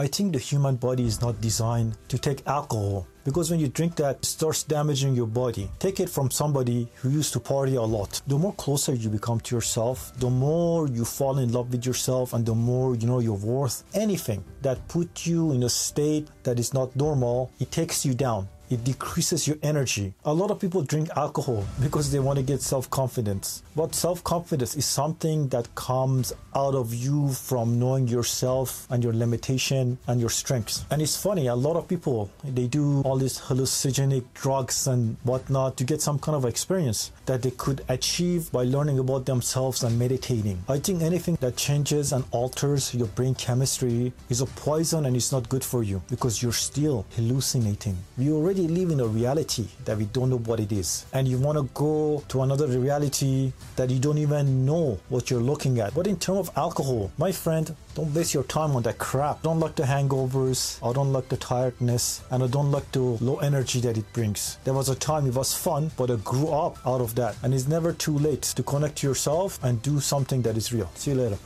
I think the human body is not designed to take alcohol because when you drink that it starts damaging your body. Take it from somebody who used to party a lot. The more closer you become to yourself the more you fall in love with yourself and the more you know your worth. Anything that put you in a state that is not normal it takes you down it decreases your energy. A lot of people drink alcohol because they want to get self confidence. But self confidence is something that comes out of you from knowing yourself and your limitation and your strengths. And it's funny, a lot of people they do all these hallucinogenic drugs and whatnot to get some kind of experience that they could achieve by learning about themselves and meditating. I think anything that changes and alters your brain chemistry is a poison and it's not good for you because you're still hallucinating. We already live in a reality that we don't know what it is. And you want to go to another reality that you don't even know what you're looking at. But in terms of alcohol, my friend, don't waste your time on that crap. Don't like the hangovers, I don't like the tiredness, and I don't like the low energy that it brings. There was a time it was fun, but I grew up out of that. And it's never too late to connect to yourself and do something that is real. See you later.